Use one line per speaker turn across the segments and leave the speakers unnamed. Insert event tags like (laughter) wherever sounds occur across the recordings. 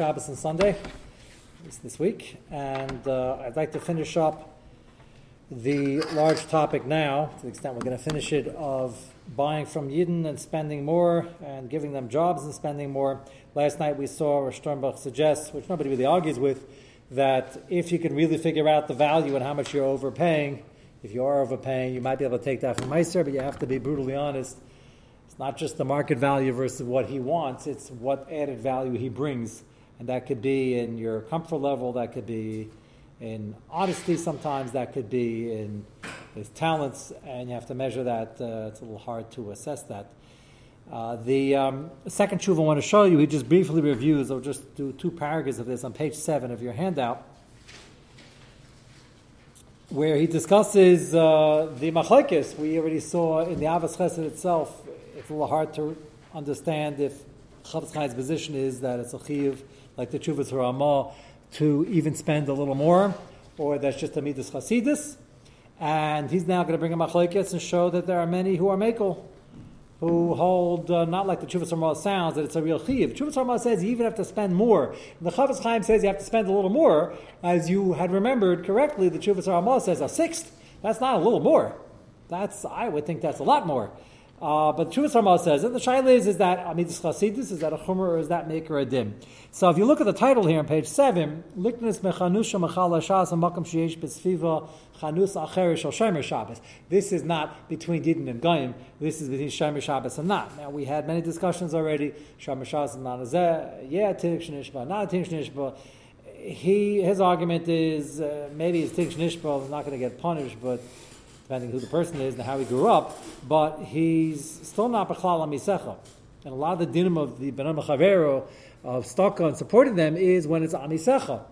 Shabbos and Sunday this, week, and uh, I'd like to finish up the large topic now, to the extent we're going to finish it, of buying from Yidden and spending more and giving them jobs and spending more. Last night we saw Rosh Sternbach suggests, which nobody really argues with, that if you can really figure out the value and how much you're overpaying, if you are overpaying, you might be able to take that from Meiser, but you have to be brutally honest It's not just the market value versus what he wants, it's what added value he brings. And that could be in your comfort level, that could be in honesty sometimes, that could be in his talents, and you have to measure that. Uh, it's a little hard to assess that. Uh, the um, second tshuva I want to show you, he just briefly reviews, I'll just do two paragraphs of this on page seven of your handout, where he discusses uh, the machlekes we already saw in the Avos Chesed itself it's a little hard to understand if Chafetz Chaim's position is that it's a chiv, like the Chuvas Ramah, to even spend a little more, or that's just a midas chasidis. And he's now going to bring a machlekes and show that there are many who are makel, who hold uh, not like the Chuvas Ramah sounds that it's a real chiv. Chuvas Ramah says you even have to spend more. And the Chafetz Chaim says you have to spend a little more, as you had remembered correctly. The Chuvas Ramah says a sixth. That's not a little more. That's I would think that's a lot more. Uh, but Chuvas Ramah says that the shaila is, is that Amidus Chasidus, is that a Chumr or is that Maker a Dim? So if you look at the title here on page 7, Liknus Mechanusha Mechala Shas Makam Shiesh Besfiva Chanus or Shemer Shabbos. This is not between Yidden and Goyim, this is between Shemer Shabbos and not. Now we had many discussions already, Shemer Shabbos and not yeah, Tinik Shnishba, not Tinik Shnishba. He, his argument is uh, maybe his Tinik Shnishba is not going to get punished, but depending who the person is and how he grew up, but he's still not Bechlal Amisecha. And a lot of the dinim of the Benan Chavero of Staka and supporting them is when it's Amisecha.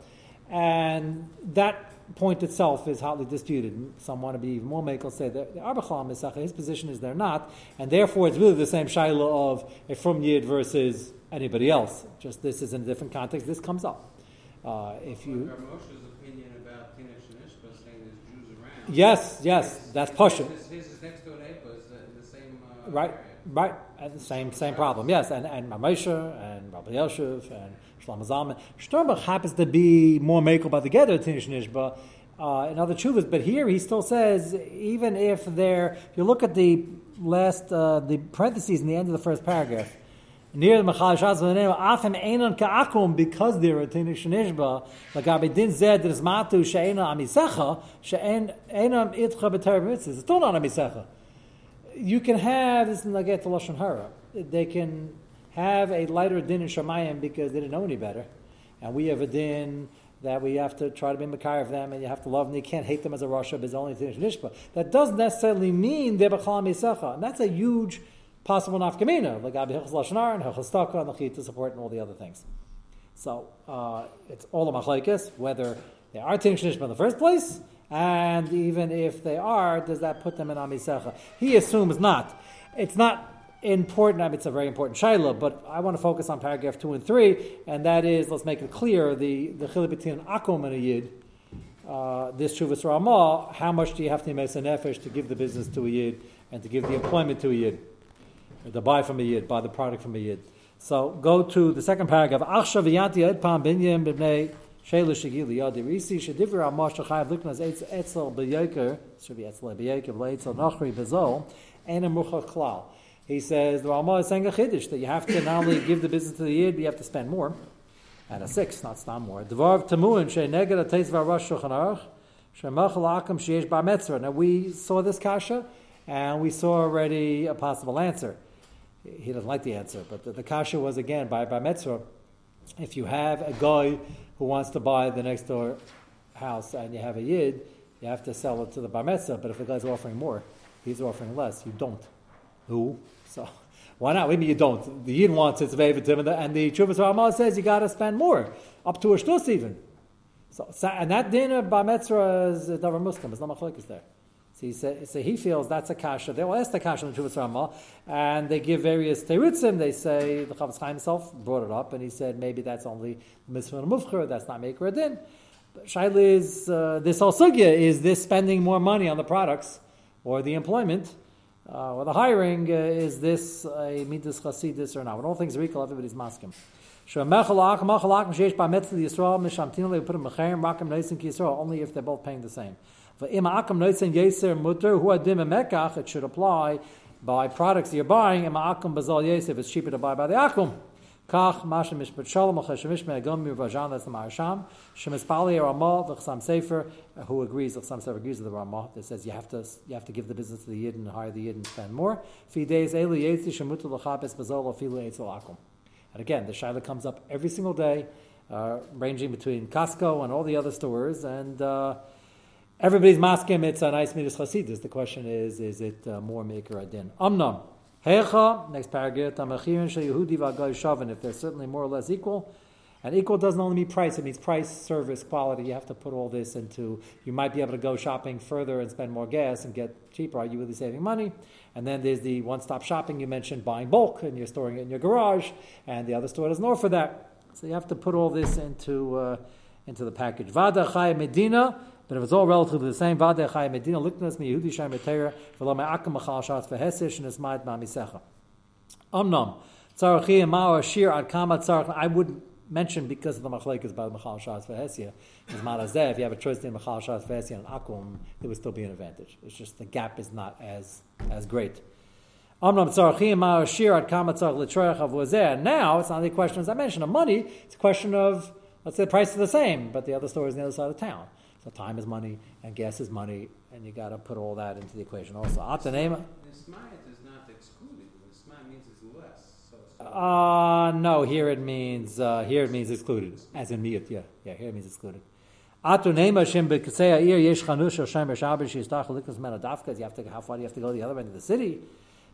And that point itself is hotly disputed. Some want to be even more makel say that the Arbachal Amisecha, his position is they're not, and therefore it's really the same shaila of a from Yid versus anybody else. Just this is in a different context. This comes up. Uh, if you. Yes, yes, that's Pasha.
His, his next door neighbor is the, the same. Uh,
right, right, and the same same problem. Yes, and and Moshe and Rabbi Yoshev and Shlomo Zalman. Sternbach happens to be more makel by the Geder Tinish Nishba. Uh, in other chuvas, but here he still says even if they're, if you look at the last uh, the parentheses in the end of the first paragraph, near the Machal Shaz Afim Einon Ka'akum because they're a Tinish Nishba, like Abby Din Zed Rizmatu She'ena Amisecha, She'en Einam Itcha B'Ter Mitzvah. It's still not Amisecha. You can have, this is Naget Lashon Hara, they can have a lighter din in Shemayim because they didn't know any better. And we have a din that we have to try to be Makar of them and you have to love them. You can't hate them as a Rasha, but it's only Tinish Nishba. That doesn't necessarily mean they're B'chal Amisecha. And that's a huge possible nafkamina, like Abi Hilchas Lashnar and Hilchas Taka and the to support and all the other things. So uh, it's all a machlekes, whether they are Tin Shnishma in the first place, and even if they are, does that put them in Amisecha? He assumes not. It's not important, I mean, it's a very important shaila, but I want to focus on paragraph 2 and 3, and that is, let's make it clear, the, the chiluk between akum and a yid, uh, this Shuvas Ramah, how much do you have to make a nefesh to give the business to a yid and to give the employment to a yid? To buy from a yid, buy the product from a yid. So go to the second paragraph. He says the Ramah is saying a chiddush that you have to not only give the business to the yid, but you have to spend more. And a six, not stam more. Dvarv tamuin she neged a teis v'arash shulchan aruch shemachal akam sheyesh bar metzra. Now we saw this kasha, and we saw already a possible answer he doesn't like the answer, but the, the kasha was again by by Metzra. If you have a guy who wants to buy the next door house and you have a yid, you have to sell it to the bar mitzvah. But if the guy's offering more, he's offering less. You don't. Who? So (laughs) why not? Maybe you don't. The yid wants its vevitim, and the, and the Chuvas Ramah says you got to spend more, up to a shtus even. So, and that dinner bar mitzvah is never Muslim. It's not machlekes there. So he, say, so he feels that's a kasha. They will ask the kasha in the Ramah, and they give various terutzim. They say the Chafetz Chaim himself brought it up, and he said maybe that's only mitzvah mufcher. That's not maker din. Shaila is uh, this whole sugya is this spending more money on the products or the employment uh, or the hiring. Uh, is this a midas chasidis or not? When all things are equal, everybody's maskim. Only if they're both paying the same. It should apply by products you're buying, if it's cheaper to buy by the Akum. Kach, Masha Mishpat Shalom, Cheshemish Me'agam Mirvajan, that's the Marasham. Shemispali Ramah, V'chsam Sefer, who agrees, V'chsam Sefer agrees with the Ramah, that says you have to you have to give the business to the Yid and hire the Yid and spend more. Fides Eli Yetzi Shemutu L'chabes Bazal Afilu Eitzel Akum. And again, the Shaila comes up every single day, uh, ranging between Costco and all the other stores, and uh, everybody's masking it's a nice midas chasidus. The question is, is it uh, more maker adin? Amnam. Hecha, next paragraph, if they're certainly more or less equal. And equal doesn't only mean price, it means price, service, quality. You have to put all this into, you might be able to go shopping further and spend more gas and get cheaper. Are you really saving money? And then there's the one stop shopping you mentioned, buying bulk, and you're storing it in your garage, and the other store doesn't offer that. So you have to put all this into, uh, into the package. Vada Chai Medina, but if it's all relatively the same, Vada Chai Medina, Liknas Mi Yehudi Shem Betera, V'lo Me'akam Machal Shatz V'hesish, and Esmaid Ma'misecha. Amnam, Tzarachi and Shir Ad Kama Tzarach, I wouldn't mention because of the machlekes by the Machal Shas Vehesia. Is Marazeh, if you have a choice between Machal Shas Vehesia and Akum, there would still be an advantage. It's just the gap is not as as great. Now it's not the question as I mentioned of money. It's a question of let's say the price is the same, but the other store is on the other side of town. So time is money and gas is money, and you got to put all that into the equation also. Atanema.
The smayat is not excluded. The smayat means it's less. So, so
Uh, no, here it means uh, here it means excluded, as in miyut. Yeah, yeah, here it means excluded. Atu nema shem bekasei ir yesh chanush or shem shabbos yistach likas men adafkas. You have to how far do you have to go to the other end of the city?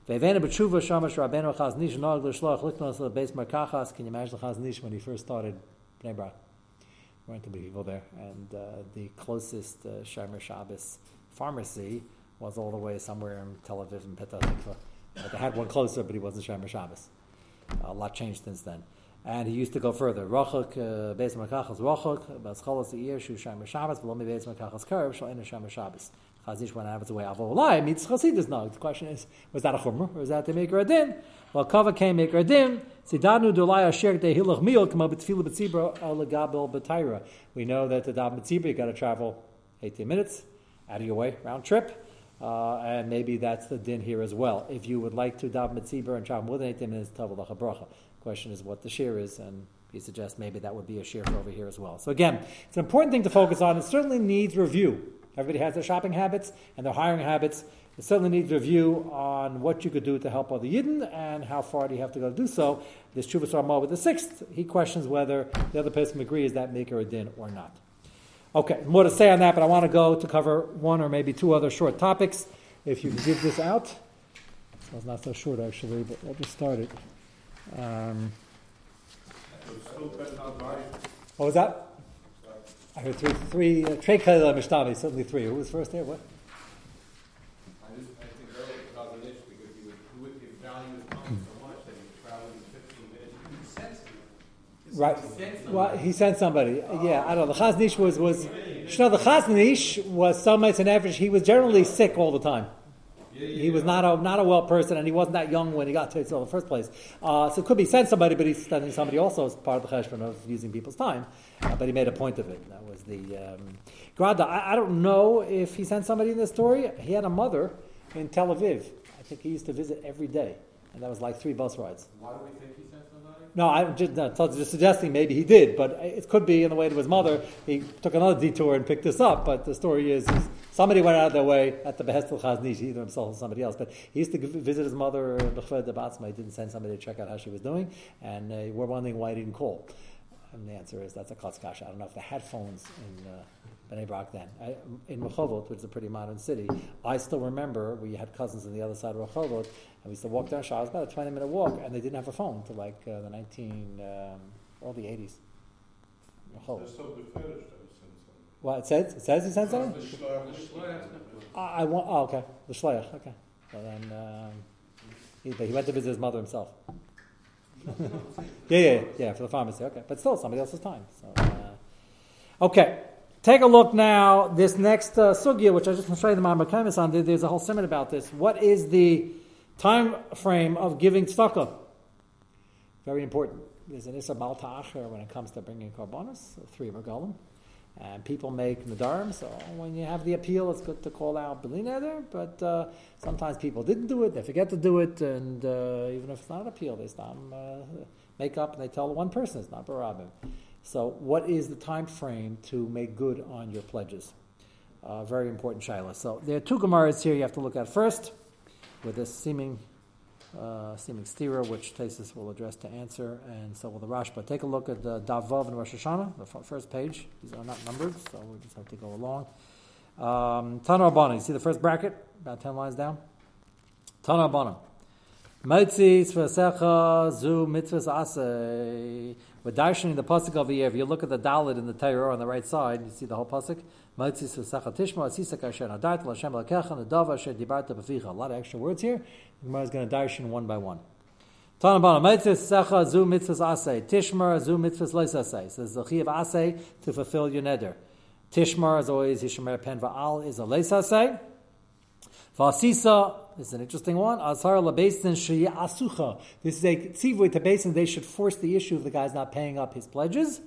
Ve'evena b'tshuva shamash rabbeinu chaznish nog l'shloch liknos lebeis markachas. Can you imagine the chaznish when he first started Bnei Brak? Weren't many people there, and uh, the closest uh, Shomer Shabbos pharmacy was all the way somewhere in Tel Aviv and Petah Tikva. They had one closer, but he wasn't Shomer Shabbos. A lot changed since then. And he used to go further. Rochuk, uh, Beis Makachas Rochuk, Bascholas Eir, Shu Shomer Shabbos, Velomi Beis Makachas Kerb, Shal Ena Shomer Shabbos. Chazish went out of his way. Avolai meets Chasidus now. The question is, was that a chumrah or was that to make a din? Well, Kava came make a din. Sidanu Dulai Asher De Hilach Mil Kama B'Tfila B'Tzibra Legabel B'Taira. We know that the Dab B'Tzibra you got to travel 18 minutes out of your way round trip. Uh, and maybe that's the din here as well. If you would like to daven mitzibur and travel more than 18 minutes, tavel bracha. Question is what the shear is, and he suggests maybe that would be a shear over here as well. So again, it's an important thing to focus on. It certainly needs review. Everybody has their shopping habits and their hiring habits. It certainly needs review on what you could do to help other Yidden and how far do you have to go to do so. This Chuvas Ramah with the sixth, he questions whether the other person agrees that maker a din or not. Okay, more to say on that, but I want to go to cover one or maybe two other short topics. If you can give this out. It's not so short actually, but I'll just start it. Um, what was that? I heard three, three, uh, Trey Kaila Mishtami, certainly three. Who was first there? What?
I just, I think earlier it was an issue because he would, he would give value his time so much that he would travel in fifteen minutes.
Right. Well, he sent somebody. Yeah, I don't know. The Chaznish was, was, you know, the Chaznish was some nights an average. He was generally sick all the time. He was not a not a well person, and he wasn't that young when he got to Israel in the first place. Uh, so it could be sent somebody, but he's sending somebody also as part of the cheshbon of using people's time. Uh, but he made a point of it. That was the um, Grada. I, I don't know if he sent somebody in this story. He had a mother in Tel Aviv. I think he used to visit every day, and that was like three bus rides.
Why do we think he sent somebody?
No, I'm just, no, just suggesting maybe he did, but it could be in the way to his mother. He took another detour and picked this up. But the story is, is somebody went out of their way at the behest of Chaznish, either himself or somebody else. But he used to visit his mother, Bechved Debatzma. He didn't send somebody to check out how she was doing, and uh, we're wondering why he didn't call. And the answer is that's a klatzkash. I don't know if they had phones in uh, Bnei Brak then. I, in Rehovot, which is a pretty modern city, I still remember we had cousins on the other side of Rehovot, and we used to walk down Shah. It was about a 20 minute walk, and they didn't have a phone till like uh, the 19, um, early 80s. Rehovot.
So gefährlich, da ist es
Well, it says, it says he sent something? I, I want, oh, okay. The Shleach, okay. So then, um, he, but he went to visit his mother himself. yeah, yeah, yeah, for the pharmacy, okay. But still, somebody else's time. So, uh, okay. Take a look now, this next uh, sugya, which I just want to show you the Ma'amakamis on, there's a whole sermon about this. What is the time frame of giving tzedakah? Very important. there's an Issa Balta'acher when it comes to bringing Karbonis, three regalim. And people make Nadarim, so when you have the appeal, it's good to call out Belineder, but uh, sometimes people didn't do it, they forget to do it, and uh, even if it's not an appeal, they stop, uh, make up and they tell one person it's not Barabim. So, what is the time frame to make good on your pledges? Uh, very important shaila. So, there are two Gemaras here you have to look at first, with this seeming uh, seeming stira, which Tesis will address to answer, and so will the Rashba. Take a look at the Davav and Rosh Hashanah, the first page. These are not numbered, so we just have to go along. Um, Tana Rabbana, you see the first bracket, about 10 lines down? Tana Rabbana. Mitzvahs v'secha zu mitzvahs asay. We're darshaning the pasuk over here. If you look at the dalit in the Torah on the right side, you see the whole pasuk. A lot of extra words here. The Gemara is going to darshan one by one. Tanabana mitzvahs v'secha zu mitzvahs asay. Tishmar zu mitzvahs leis asay. Says the chiyav asay to fulfill your neder. Tishmar is always yishamer pen va'al is a leis asay. Vasisa this is an interesting one. Azhar labesin asucha. This is a tzivui to basin. They should force the issue if the guy's not paying up his pledges.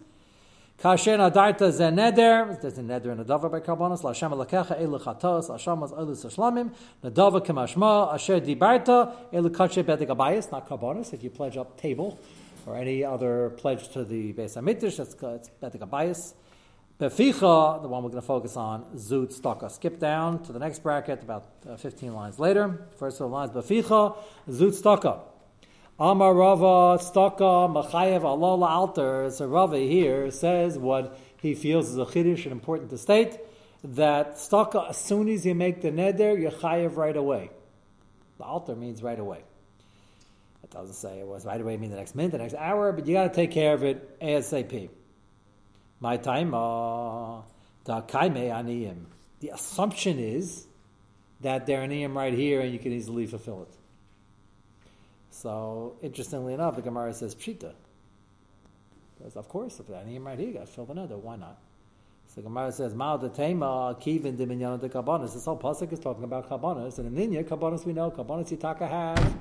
Kasher nadarta zeneder. There's a neder and a davar by karbonos. Lashem alakecha elu chatos. Lashem az elu sashlamim. Nadava kamashma. Asher dibarta elu kache bedek abayis. Not karbonos. If you pledge up table or any other pledge to the Beis Hamikdash, that's it's bedek abayis. Beficha, the one we're going to focus on, Zut Staka. Skip down to the next bracket, about uh, 15 lines later. First of the lines, Beficha, Zut Staka. Amar Rava Staka Machayev Allah Alter. So Rava here says what he feels is a chiddush and important to state that Staka, as soon as you make the neder, you're chayev right away. The altar means right away. It doesn't say it was right away mean the next minute, the next hour, but you got to take care of it ASAP. My time, uh, aniyim. The assumption is that they're aniyim right here, and you can easily fulfill it. So, interestingly enough, the Gemara says pshita. Because of course, if they're aniyim right here, you got to fill the nether. Why not? So the Gemara says, "Ma'al the tema kivin diminyan de kabanas." This whole pasuk is talking about kabanas, and in Ninya, kabanas we know kabanas yitaka have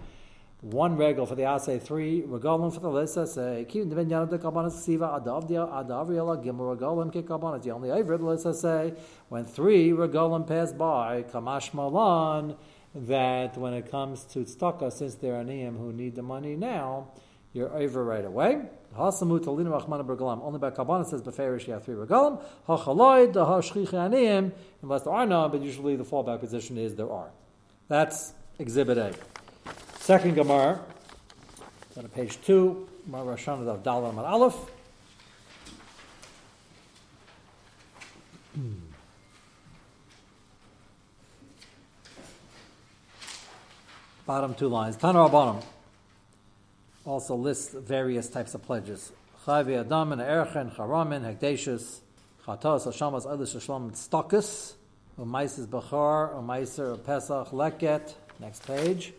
one regal for the asay, three regalim for the lisa. Say kivin diminyan de kabanas siva adav dia adav riela gimel regalim ke kabanas. The only over the lisa say when three regalim pass by kamash malan that when it comes to tzedakah, since they're aniyim who need the money now, you're over right away. Hasamu talinu achmana bergalam. Only by Kabbalah says beferish you have three regalim. Hachaloid the hashchich aniyim. Unless there are none, but usually the fallback position is there are. That's Exhibit A. Second Gemara, on page two, Gemara Rashana of Dalar Amar Aleph. Bottom two lines. Tanar bottom also lists various types of pledges. Chavi Adam and Erchen, Charamin, Hekdeshus, Chatos, Hashamas, Elish, Shashlam, Stokus, Umaisis Bachar, Umaiser Pesach, Leket. Next page.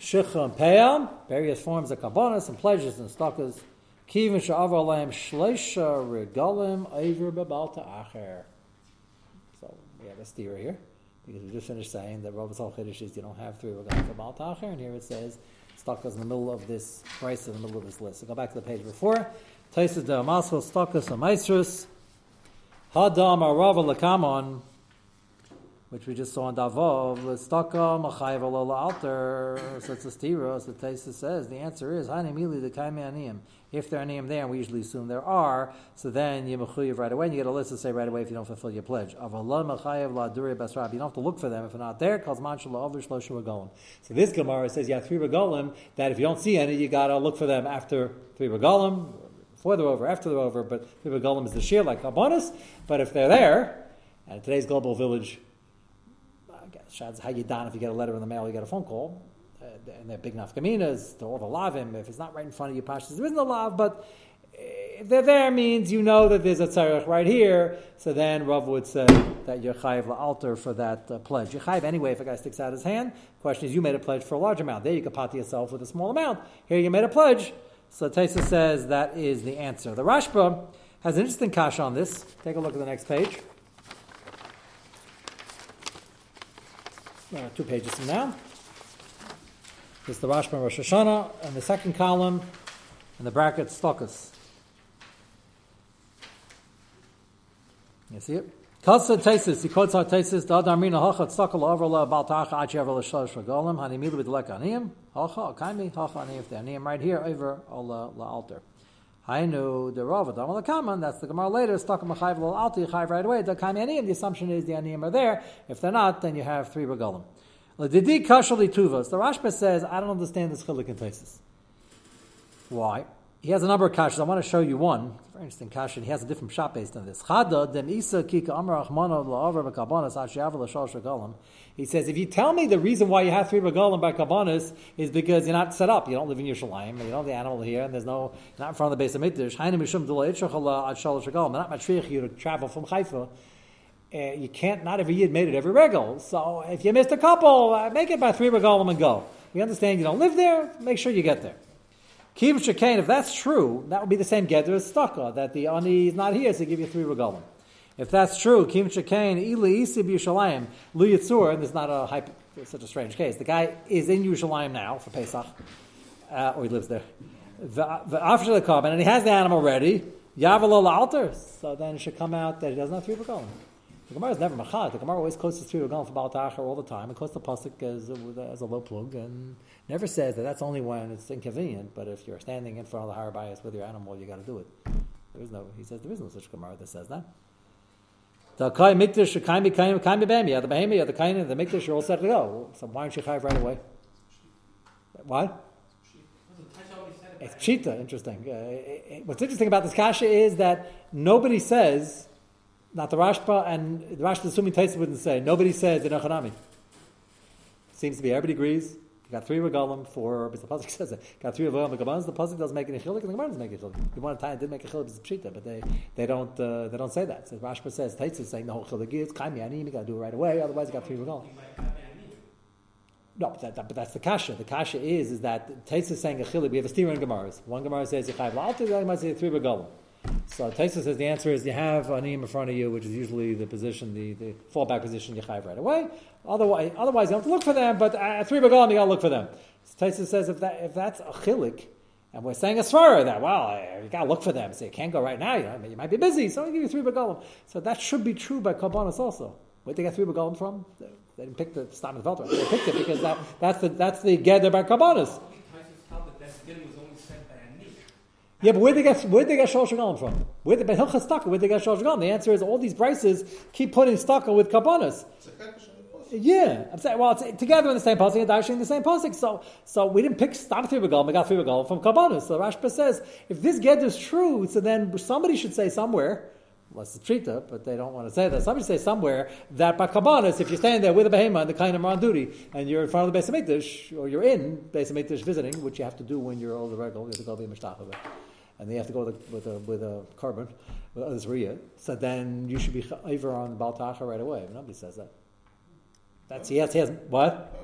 Shikha and Peyam, various forms of kabbanas and pleasures and stokas. Kivin Alayim Shleisha Regalim Aver Babalta Acher. So we have a steer here because we just finished saying that Rabbi Sol Chiddush is you don't have three regalim for Baal Tacher, and here it says Stokas in the middle of this price in the middle of this list. So go back to the page before. Taisus de Amasel Stokas and Maestros. Hadam Arava Lakamon, which we just saw in Davov, Staka Machayev Alola Alter. So it's a stira. So Taisus says the answer is Hani Mili the Kaime. If there are aniyim there, and we usually assume there are, so then you mechuyev right away, and you get a list to say right away if you don't fulfill your pledge. Avallah mechayev la duri basrab. You don't have to look for them if they're not there. Because man shalom shloshu regolim. So this Gemara says you have three regolim that if you don't see any, you gotta look for them after three regolim, before they're over, after they're over. But three regolim is the shear like a bonus. But if they're there, and today's global village, Shad's how you done if you get a letter in the mail, you get a phone call and they're big nafkaminas to all the lavim. If it's not right in front of you, pashas, there isn't a lav, but if they're there means you know that there's a tzarech right here. So then Rav would say that you're chayiv alter for that uh, pledge. You're chayiv anyway if a guy sticks out his hand. Question is, you made a pledge for a large amount. There you could pot yourself with a small amount. Here you made a pledge. So Taisa says that is the answer. The Rashba has an interesting kash on this. Take a look at the next page. Uh, two pages from now. It's the Rashba Rosh Hashanah, and the second column, in the bracket stokus. You see it? Kasa tesis, he quotes our tesis, da darmina hacha tzakal over la baltacha achi over la shalosh regalim, hani milu with lek aniyim, hacha, kaimi, hacha aniyim, the aniyim right here over la, la altar. Hainu the Rava Dama the Kaman. That's the Gemara later. Stuck Machayv Lal Alti Chayv right away. The Kami Aniyim. The assumption is the Aniyim are there. If they're not, then you have three regalim. Ladidi Kashali Tuvas. The Rashba says, I don't understand this chilik in Taisis. Why? He has a number of kashas. I want to show you one. It's a very interesting kasha. and He has a different shot based on this. Chada dem isa kika. He says, if you tell me the reason why you have three regalim by kabanas is because you're not set up, you don't live in Yerushalayim, you don't have the animal here, and there's no not in front of the base of Mikdash. Hainu mishum ad shalosh regalim. Not matriach you to travel from Haifa. Uh, you can't. Not every yid made it every regal. So if you missed a couple, uh, make it by three regalim and go. We understand you don't live there. Make sure you get there. Kim Shekain, if that's true, that would be the same gather as Staka, that the Ani is not here, so give you three regalim. If that's true, Kim Shekain, Ili Isi B'Yushalayim, Lu Yitzur, and this is not a hype, such a strange case. The guy is in Yerushalayim now for Pesach, uh, or he lives there. The after the carbon, and he has the animal ready, Yavala altar, so then it should come out that he doesn't have three regalim. The Gemara is never machad. The Gemara always quotes the three regalim for Baal all the time. It quotes the pasuk as a, as a low plug and never says that that's only when it's inconvenient. But if you're standing in front of the harabayas with your animal, you got to do it. There is no. He says there is no such Gemara that says that. The kai mikdash kai mi kai kai mi bami. The behemi, the kai the mikdash are all set to go. So why aren't you chayiv right away? What? It's pshita. Interesting. Uh, what's interesting about this kasha is that nobody says, not the Rashba and the Rashba assuming Taisa wouldn't say. Nobody says in Achanami. Seems to be everybody agrees. You got three regalim for, because the pasuk (laughs) says it. Got three regalim gabanas. The pasuk doesn't make any chilik, and the Gemara doesn't make any chilik. The one time did make a chilik is pshita, but they they don't uh, they don't say that. So Rashba says Taisa is saying the whole chilik is kaimi anim. You got to do it right away. Otherwise, you got three regalim. No, but, that, but that's the kasha. The kasha is is that Taisa is saying a chilik. We have a steer in Gemaras. One Gemara says Yechayv La'alta, the other Gemara says three regalim. So Taisa says the answer is you have anim in front of you, which is usually the position, the, the fallback position you have right away. Otherwise, otherwise you don't have to look for them. But at three begalim you got to look for them. So Taisa says if that if that's a chilik, and we're saying a svara that well eh, you got to look for them. So you can't go right now. You, know, you might be busy, so I give you three begalim. So that should be true by kabbanis also. Where'd they get three begalim from? They didn't pick the stam the Veltra. They picked it because that, that's the that's the gather by kabbanis. Yeah, but where'd they get where'd they get Shalosh from? Where they Hilchas Staka? Where'd they get Shalosh? The answer is all these prices keep putting Staka with Kabbanas. Yeah, I'm saying. Well, it's together in the same pasuk and actually in the same pasuk. So, so we didn't pick stop three regalim. We got three regalim from Kabbanas. So Rashba says if this get is true, so then somebody should say somewhere. Unless it's Trita, but they don't want to say that. Somebody say somewhere that by Kabbanas, if you're standing there with a behema and the kind of on duty, and you're in front of the Beis Hamikdash, or you're in Beis Hamikdash visiting, which you have to do when you're older regular, you have to go be mishtach and they have to go with a, with a, with a carbon, with a zriya, so then you should be over on Baltacha right away. Nobody says that. That's he has, he has what?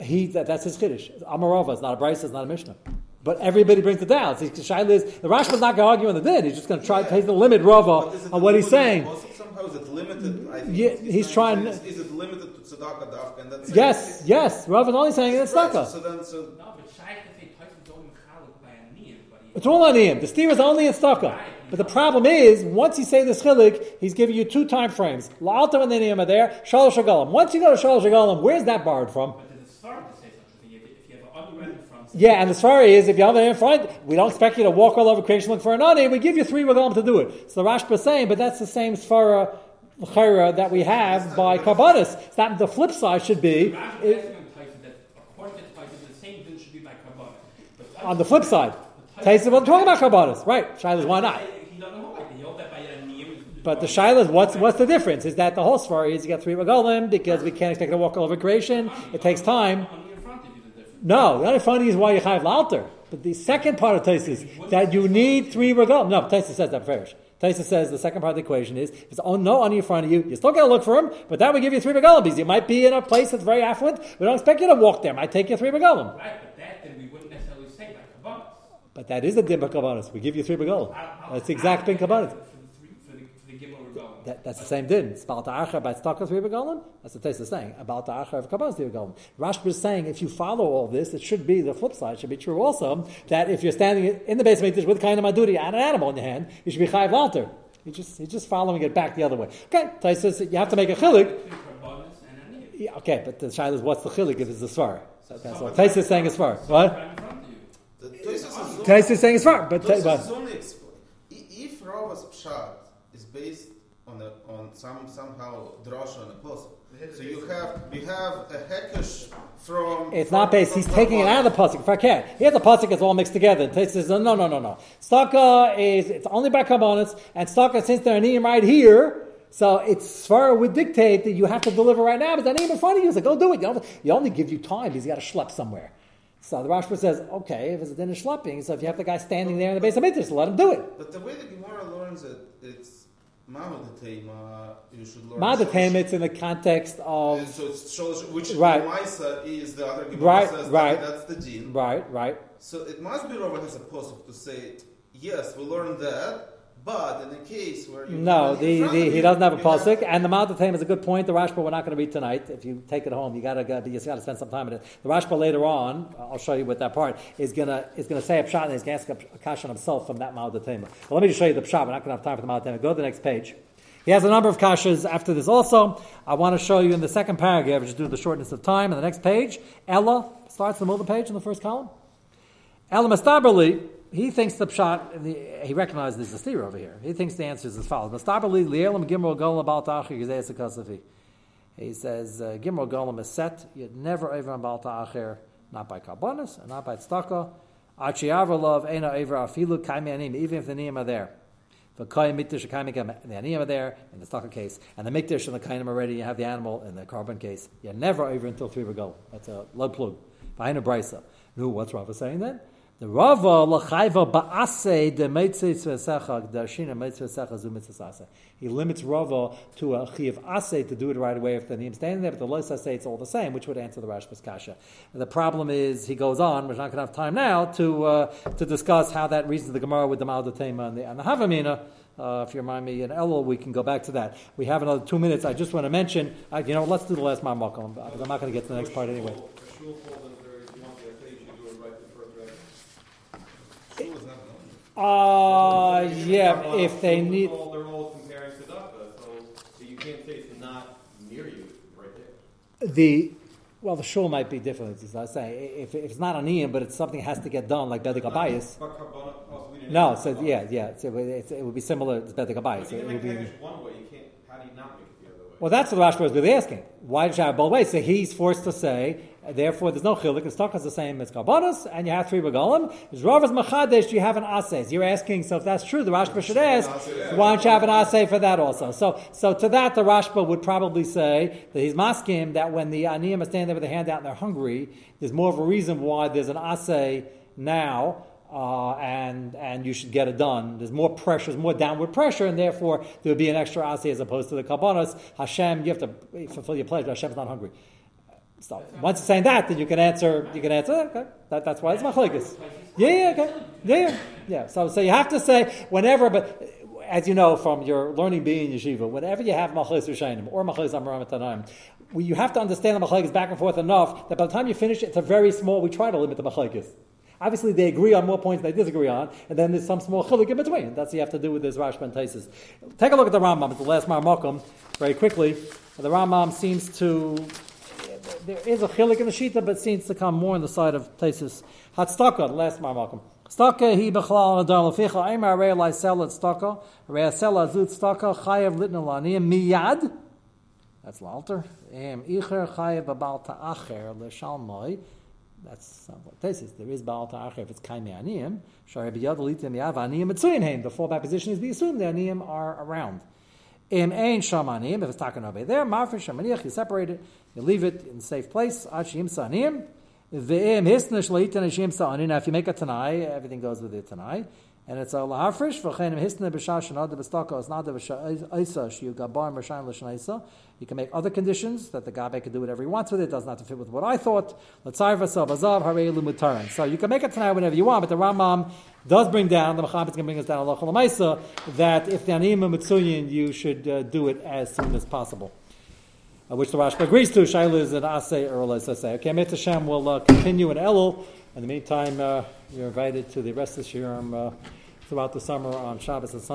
He that, that's his chiddush. Amarova is not a brisa, it's not a mishnah. But everybody brings it down. So Shaila is the Rashba's not going to argue on the din. He's just going to try. He's the limit Rava on what he's saying.
Somehow is it limited? I think
Yeah,
he's,
he's trying-
to Is, is it limited to tzedakah dafka? And that's
Yes, yes. Rava's only saying it's
Right,
tzedakah.
So then, so
No, but Shaykh if they touch the dome chaluk by a knee, but he
It's all on him. The steer is only in tzedakah. But the problem is, once you say this chilik, he's giving you two time frames. La'alta and the niyam are there. Shalosh Agalim. Once you go to Shalosh Agalim, where's that borrowed from?
But then it's hard to say such a thing. If if you have an underwear in front,
Yeah, and the svara is if you have it in front, we don't expect you to walk all over creation looking for an ani. We give you three regalim to do it. So the Rashba is saying, but that's the same svara l'chayra that we have by karbanis. That the flip side should be it-
is asking Tyson that according to Tyson, the same din should be by Kabbalah. But Tyson-
on the flip side. Taisa, well, talking about karbanis, right? Shilas, why not?
He doesn't hold like that. He holds that by a knee.
But the shilas, what's what's the difference? Is that the whole svara is you get three regalim because we can't expect to walk all over creation. It takes time.
On your front, if you.
No, the only funny is why you have altar. But the second part of Taisus that you need three regalim. No, Taisus says that first. Taisus says the second part of the equation is if it's on, no on in front of you, you still got to look for him, but that would give you three regalim because you might be in a place that's very affluent. We don't expect you to walk there. Might take you three regalim.
Right, but that then we wouldn't necessarily say by Kabbalah.
But that is the dim kabbanis. We give you three regalim. That's the exact bin kabbanis.
For the three, for the, for the Gimel Regalim.
That, that's the same din. It's Baal Ta'achar by Tzedakah three begalim. That's what Taisa is saying. About the Ta'achar of Kabbalah three begalim. Rashba is saying if you follow all this, it should be the flip side. It should be true also that if you're standing in the basement with kind of maduri and an animal in your hand, you should be chayiv altar. He's just he's just following it back the other way. Okay, Taisa says you have to make a chilik.
Karbonis and Aniyah.
Yeah, okay, but the shaila is what's the chilik if it's the svar. So, okay, so Taisa is saying it's svar. What?
Right in front of you.
The Tosis is only-
Taisa is saying it's svar, but,
Tosis
but
is only expl- i- If Rava's pshat is based on a, on some somehow drasha on a pasuk, so you have you have a hekesh from.
It's not based. He's taking it out of the pasuk. If I can, here the pasuk is all mixed together. And Tais says, no, no, no, no. Staka is it's only by kabbanis, and staka since they're aniyim right here. So it's Svara would dictate that you have to deliver right now, but that name in front of you is like, go do it. You, don't, you only give you time because you got to schlep somewhere. So the Rashba says, okay, if it's a din of schlepping, so if you have the guy standing there in the base of mitzvah, let him do it.
But the way the Gemara learns it, it's Mahudatema. You should learn.
Madatem, it's in the context
And
of
so it's Sholosh, which
Right.
Maisa is the other Gemara
Right,
says
right.
that's the din.
right, right.
So it must be Rava has a posuk to say, yes, we learned that, but in a case where you
No, the, the, he
you,
doesn't have a pasuk, and the Maldatam is a good point. The Rashba we're not going to read tonight. If you take it home, you got to you got to spend some time on it. The Rashba later on, I'll show you what that part is going to is going to say a pshat and he's going to ask a kasha on himself from that Maldatam. Well, let me just show you the pshat. We're not going to have time for the Maldatam. Go to the next page. He has a number of kashas after this also. I want to show you in the second paragraph, just due to the shortness of time, in the next page. Ella starts in the middle of the page in the first column. Elam Mastaberli, he thinks the pshat, the, he recognizes there's a over here. He thinks the answer is as follows. He says, uh, Gimel Golam is set, you'd never over on Bal Ta'achir, not by Karbonis, and not by Tztaka. Ever Kaimi even if the Niyam are there. The Kaim Mikdash, the Aniyam are there in the Tztaka case, and the Mikdash and the Kainim already, you have the animal in the carbon case. You're never over until three Regal. That's a low plug. Behind a brisa. No, what's Rava saying then? The Rava l'chayva ba'aseh de tzvesecha darshina tzvesecha zu mitzvah He limits Rava to a chiv aseh to do it right away if the name standing there, but the lois aseh it's all the same, which would answer the Rashba's kasha. The problem is he goes on. We're not going to have time now to uh, to discuss how that reasons the Gemara with the Maldatema and the, and the Havamina. Uh, if you remind me in Elul, we can go back to that. We have another two minutes. I just want to mention, uh, you know, let's do the last Marmakom, because I'm not going to get to the next part anyway.
A shul falls under, you want the page, you do it right the first record.
Shul is not known.
Uh, yeah, if they need.
They're all comparing tzedakah, so you can't say it's not near you, right there.
The well, the shul might be different. As I say, if, if it's not an iyam, but it's something that has to get done, like bedek abayis.
But Karbona- we didn't
No, so yeah, yeah, so it, it would be similar to bedek
you
It would be.
One way, you can't, how do you not make it the other way?
Well, that's what Rashba was really asking. Why did you have both ways? So he's forced to say, therefore, there's no chilik. Stock is the same as karbonis, and you have three regalim. Is Ravas machadesh? You have an asay. You're asking. So if that's true, the Rashba should ask, why don't you have an asay for that also? So, so to that, the Rashba would probably say that he's masking that when the aniyim are standing there with their hand out and they're hungry, there's more of a reason why there's an asay now. Uh, and and you should get it done. There's more pressure, there's more downward pressure, and therefore there would be an extra asi as opposed to the kabbanas. Hashem, you have to fulfill your pledge. Hashem's not hungry. Once you're saying that, then you can answer. You can answer. Oh, okay, that, that's why it's machlekes. Yeah, yeah, okay, yeah, yeah, yeah. So so you have to say whenever, but as you know from your learning being in yeshiva, whenever you have machlekes rishayim or machlekes amaram tanaim, you have to understand the machlekes back and forth enough that by the time you finish, it's a very small. We try to limit the machlekes. Obviously, they agree on more points than they disagree on, and then there's some small chilik in between. That's what you have to do with this Rashba and. Take a look at the Rambam. It's the last Marmokum, very quickly. The Rambam seems to, there is a chilik in the Shita, but seems to come more on the side of Taisis. Hatstaka, the last Marmokum. Staka hi bechlal adar leficha aimar rei lai sel at staka, rei sel azut staka, chayev litna laniyim miyad, that's Lalter. Em icher chayev babal ta'acher l'shalmoi, that's what this is. There is Baal Ta'achir if it's Kaime Aniyim. Shari B'yad Litim Yav Aniyim Mitzuyin Haim. The fallback position is we assume the Aniyim are around. Im Ein shamanim, if it's talking over there, Marfish Shamaniach, you separate it, you leave it in a safe place. Hashim sa'ani. Now, if you make a tanai, everything goes with the tanai. And it's a lahafrish, v'chenim hisna b'shah shanada b'staka osnada b'sha'isa shiu gabar m'shayin l'shnaisa. You can make other conditions that the gabe can do whatever he wants with it. It does not have to fit with what I thought. Let's say L'tzayv v'sav azav hareilu mutaran. So you can make it tonight whenever you want, but the Rambam does bring down, the Mechaber can bring us down Allah Maisa, that if the anim mitzuyin, you should uh, do it as soon as possible. Uh, which the Rashba agrees to. Shaila is an asay or let's say. Okay, Met Hashem will uh, continue in Elul. In the meantime, uh, you're invited to the rest of the Shiurim uh, throughout the summer on Shabbos and Sunday.